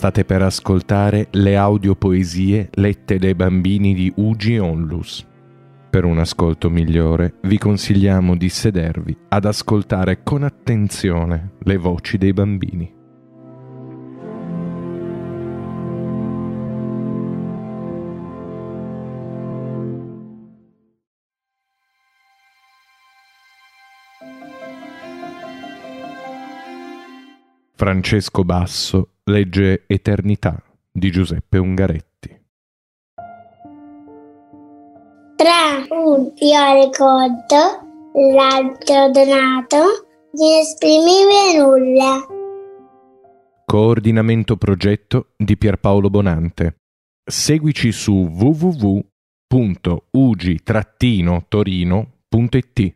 State per ascoltare le audiopoesie lette dai bambini di Ugi Onlus. Per un ascolto migliore vi consigliamo di sedervi ad ascoltare con attenzione le voci dei bambini. Francesco Basso legge Eternità di Giuseppe Ungaretti. Tra un io ricordo, l'altro donato, inesprimibile nulla. Coordinamento progetto di Pierpaolo Bonante. Seguici su www.ugi-torino.it